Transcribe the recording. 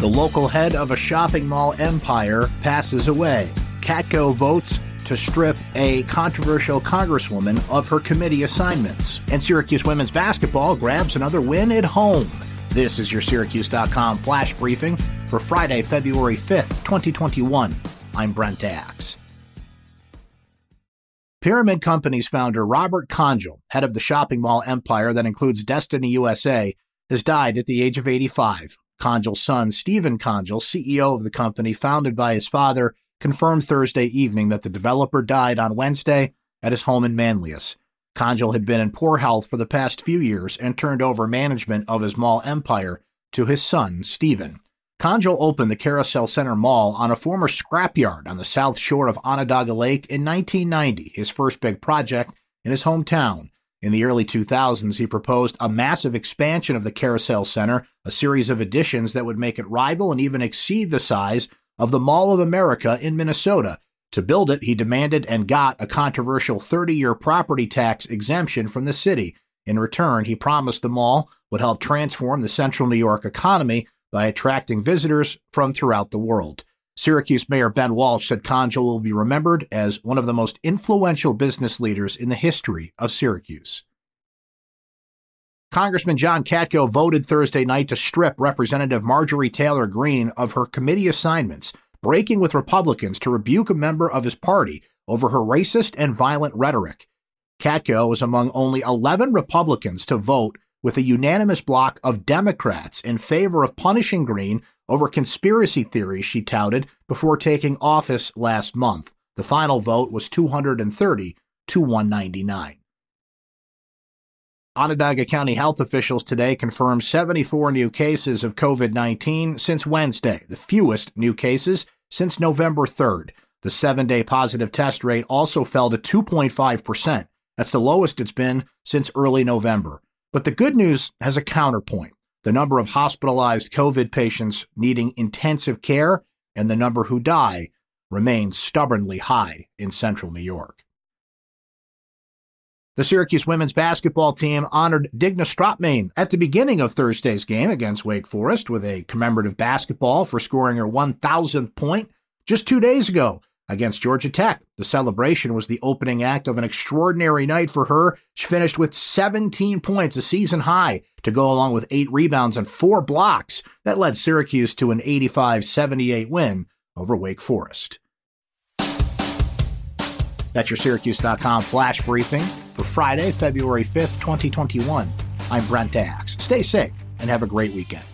The local head of a shopping mall empire passes away. Katko votes to strip a controversial congresswoman of her committee assignments. And Syracuse women's basketball grabs another win at home. This is your Syracuse.com flash briefing for Friday, February 5th, 2021. I'm Brent Axe. Pyramid Company's founder Robert Congel, head of the shopping mall empire that includes Destiny USA, has died at the age of 85. Congel's son, Stephen Congel, CEO of the company founded by his father, confirmed Thursday evening that the developer died on Wednesday at his home in Manlius. Congel had been in poor health for the past few years and turned over management of his mall empire to his son, Stephen. Congel opened the Carousel Center Mall on a former scrapyard on the south shore of Onondaga Lake in 1990, his first big project in his hometown. In the early 2000s, he proposed a massive expansion of the Carousel Center, a series of additions that would make it rival and even exceed the size of the Mall of America in Minnesota. To build it, he demanded and got a controversial 30 year property tax exemption from the city. In return, he promised the mall would help transform the central New York economy by attracting visitors from throughout the world. Syracuse Mayor Ben Walsh said Congel will be remembered as one of the most influential business leaders in the history of Syracuse. Congressman John Katko voted Thursday night to strip Representative Marjorie Taylor Greene of her committee assignments, breaking with Republicans to rebuke a member of his party over her racist and violent rhetoric. Katko was among only 11 Republicans to vote with a unanimous block of Democrats in favor of punishing Greene over conspiracy theories she touted before taking office last month. The final vote was 230 to 199. Onondaga County health officials today confirmed 74 new cases of COVID 19 since Wednesday, the fewest new cases since November 3rd. The seven day positive test rate also fell to 2.5%. That's the lowest it's been since early November. But the good news has a counterpoint. The number of hospitalized COVID patients needing intensive care and the number who die remains stubbornly high in central New York. The Syracuse women's basketball team honored Digna Strautmane at the beginning of Thursday's game against Wake Forest with a commemorative basketball for scoring her 1,000th point just two days ago against Georgia Tech. The celebration was the opening act of an extraordinary night for her. She finished with 17 points, a season high, to go along with eight rebounds and four blocks. That led Syracuse to an 85 78 win over Wake Forest. That's your Syracuse.com flash briefing for Friday, February 5th, 2021. I'm Brent Axe. Stay safe and have a great weekend.